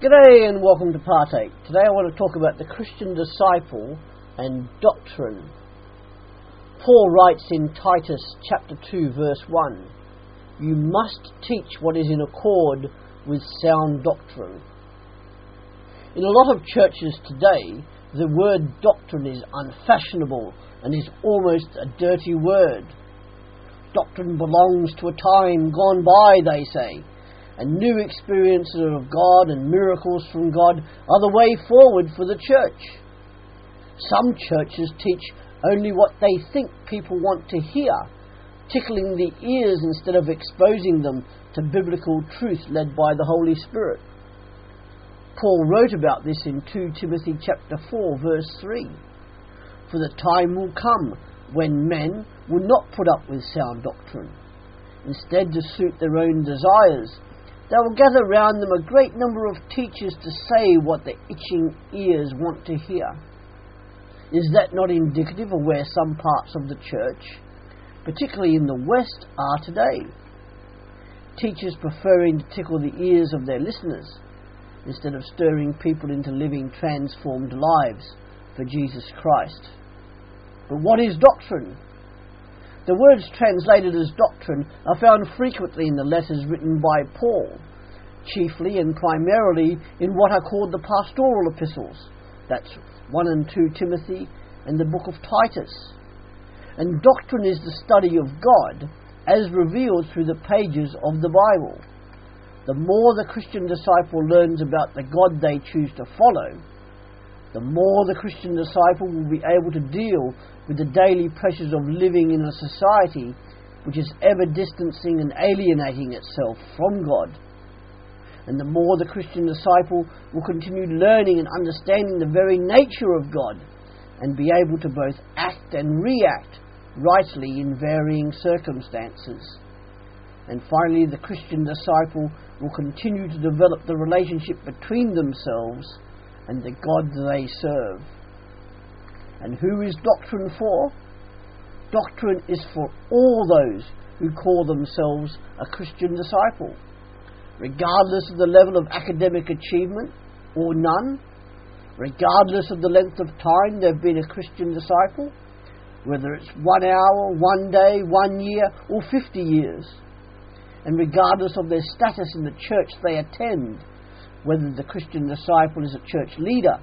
G'day and welcome to Partake. Today I want to talk about the Christian disciple and doctrine. Paul writes in Titus chapter 2 verse 1, You must teach what is in accord with sound doctrine. In a lot of churches today, the word doctrine is unfashionable and is almost a dirty word. Doctrine belongs to a time gone by, they say and new experiences of God and miracles from God are the way forward for the church. Some churches teach only what they think people want to hear, tickling the ears instead of exposing them to biblical truth led by the Holy Spirit. Paul wrote about this in 2 Timothy chapter 4 verse 3. For the time will come when men will not put up with sound doctrine. Instead, to suit their own desires, they will gather round them a great number of teachers to say what the itching ears want to hear. Is that not indicative of where some parts of the church, particularly in the West, are today? Teachers preferring to tickle the ears of their listeners instead of stirring people into living transformed lives for Jesus Christ. But what is doctrine? The words translated as doctrine are found frequently in the letters written by Paul, chiefly and primarily in what are called the pastoral epistles. That's 1 and 2 Timothy and the book of Titus. And doctrine is the study of God as revealed through the pages of the Bible. The more the Christian disciple learns about the God they choose to follow, the more the Christian disciple will be able to deal with the daily pressures of living in a society which is ever distancing and alienating itself from God. And the more the Christian disciple will continue learning and understanding the very nature of God and be able to both act and react rightly in varying circumstances. And finally, the Christian disciple will continue to develop the relationship between themselves and the God they serve. And who is doctrine for? Doctrine is for all those who call themselves a Christian disciple, regardless of the level of academic achievement or none, regardless of the length of time they've been a Christian disciple, whether it's one hour, one day, one year, or 50 years, and regardless of their status in the church they attend whether the Christian disciple is a church leader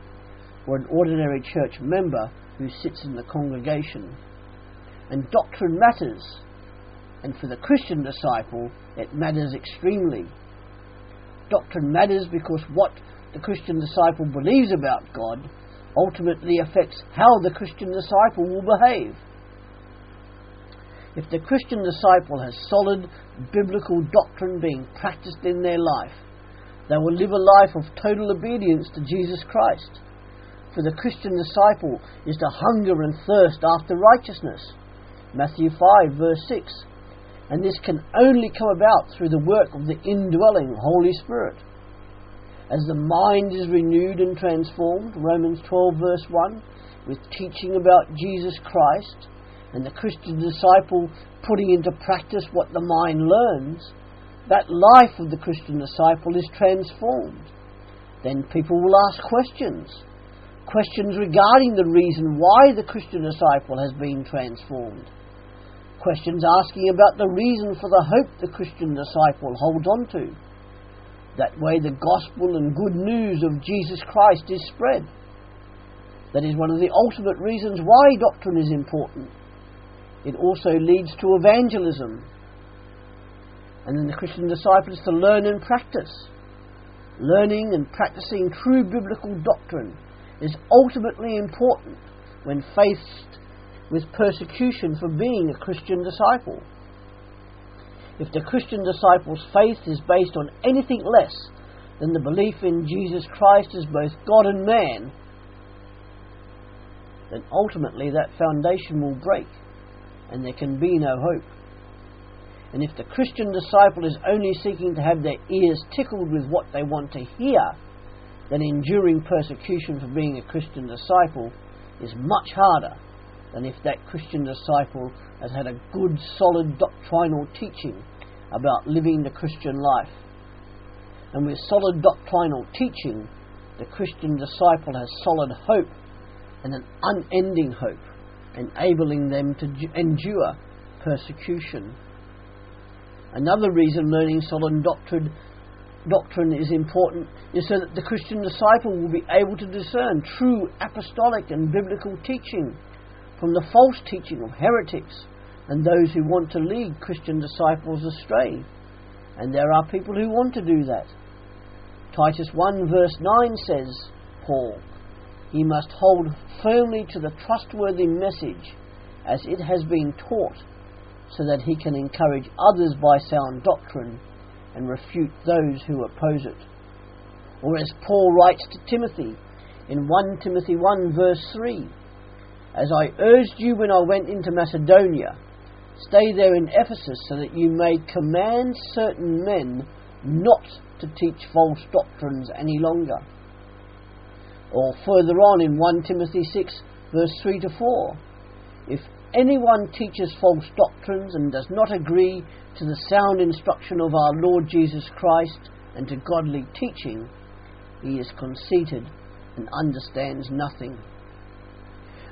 or an ordinary church member who sits in the congregation. And doctrine matters, and for the Christian disciple, it matters extremely. Doctrine matters because what the Christian disciple believes about God ultimately affects how the Christian disciple will behave. If the Christian disciple has solid biblical doctrine being practiced in their life, they will live a life of total obedience to Jesus Christ. For the Christian disciple is to hunger and thirst after righteousness. Matthew 5, verse 6. And this can only come about through the work of the indwelling Holy Spirit. As the mind is renewed and transformed, Romans 12, verse 1, with teaching about Jesus Christ, and the Christian disciple putting into practice what the mind learns, that life of the Christian disciple is transformed. Then people will ask questions. Questions regarding the reason why the Christian disciple has been transformed. Questions asking about the reason for the hope the Christian disciple holds on to. That way, the gospel and good news of Jesus Christ is spread. That is one of the ultimate reasons why doctrine is important. It also leads to evangelism, and then the Christian disciple is to learn and practice. Learning and practicing true biblical doctrine is ultimately important when faced with persecution for being a Christian disciple. If the Christian disciple's faith is based on anything less than the belief in Jesus Christ as both God and man, then ultimately that foundation will break and there can be no hope. And if the Christian disciple is only seeking to have their ears tickled with what they want to hear, then enduring persecution for being a Christian disciple is much harder than if that Christian disciple has had a good, solid doctrinal teaching about living the Christian life. And with solid doctrinal teaching, the Christian disciple has solid hope and an unending hope, enabling them to endure persecution. Another reason learning solid doctrine, doctrine is important is so that the Christian disciple will be able to discern true apostolic and biblical teaching from the false teaching of heretics and those who want to lead Christian disciples astray. And there are people who want to do that. Titus 1 verse 9 says, Paul, he must hold firmly to the trustworthy message as it has been taught, so that he can encourage others by sound doctrine and refute those who oppose it. Or as Paul writes to Timothy in 1 Timothy 1 verse 3, As I urged you when I went into Macedonia, stay there in Ephesus so that you may command certain men not to teach false doctrines any longer. Or further on in 1 Timothy 6, verse 3 to 4, if anyone teaches false doctrines and does not agree to the sound instruction of our Lord Jesus Christ and to godly teaching, he is conceited and understands nothing.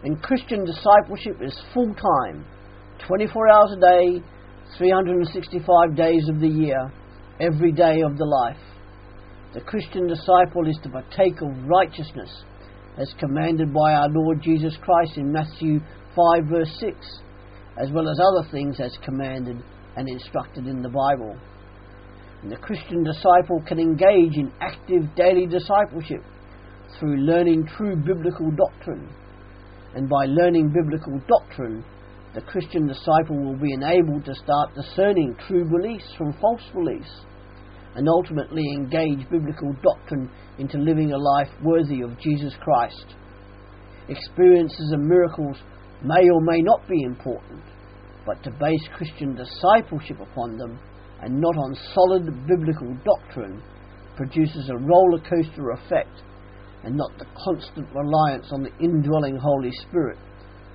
And Christian discipleship is full time, 24 hours a day, 365 days of the year, every day of the life. The Christian disciple is to partake of righteousness as commanded by our Lord Jesus Christ in Matthew 5 verse 6, as well as other things as commanded and instructed in the Bible. And the Christian disciple can engage in active daily discipleship through learning true biblical doctrine. And by learning biblical doctrine, the Christian disciple will be enabled to start discerning true beliefs from false beliefs and ultimately engage biblical doctrine into living a life worthy of Jesus Christ. Experiences and miracles may or may not be important, but to base Christian discipleship upon them and not on solid biblical doctrine produces a roller coaster effect and not the constant reliance on the indwelling Holy Spirit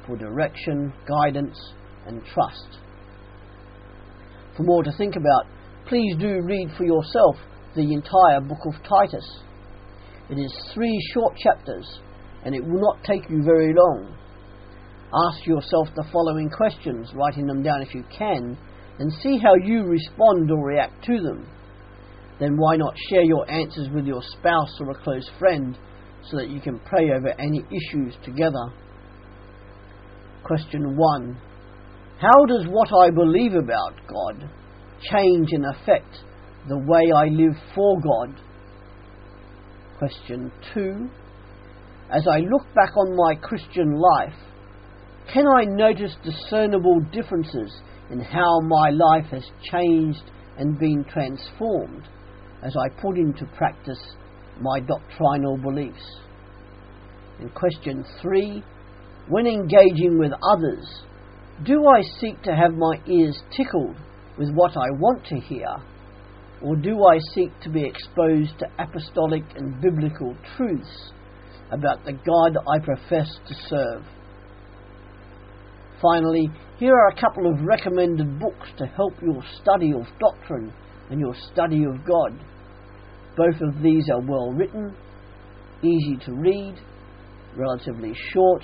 for direction, guidance, and trust. For more to think about, please do read for yourself the entire book of Titus. It is three short chapters and it will not take you very long. Ask yourself the following questions, writing them down if you can, and see how you respond or react to them. Then why not share your answers with your spouse or a close friend so that you can pray over any issues together? Question 1. How does what I believe about God change and affect the way I live for God? Question 2. As I look back on my Christian life, can I notice discernible differences in how my life has changed and been transformed as I put into practice my doctrinal beliefs? And question 3 when engaging with others, do I seek to have my ears tickled with what I want to hear, or do I seek to be exposed to apostolic and biblical truths about the God I profess to serve? Finally, here are a couple of recommended books to help your study of doctrine and your study of God. Both of these are well written, easy to read, relatively short,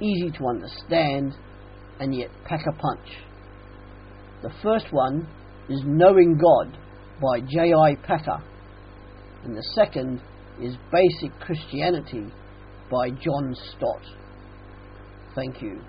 easy to understand, and yet pack a punch. The first one is Knowing God by J.I. Packer, and the second is Basic Christianity by John Stott. Thank you.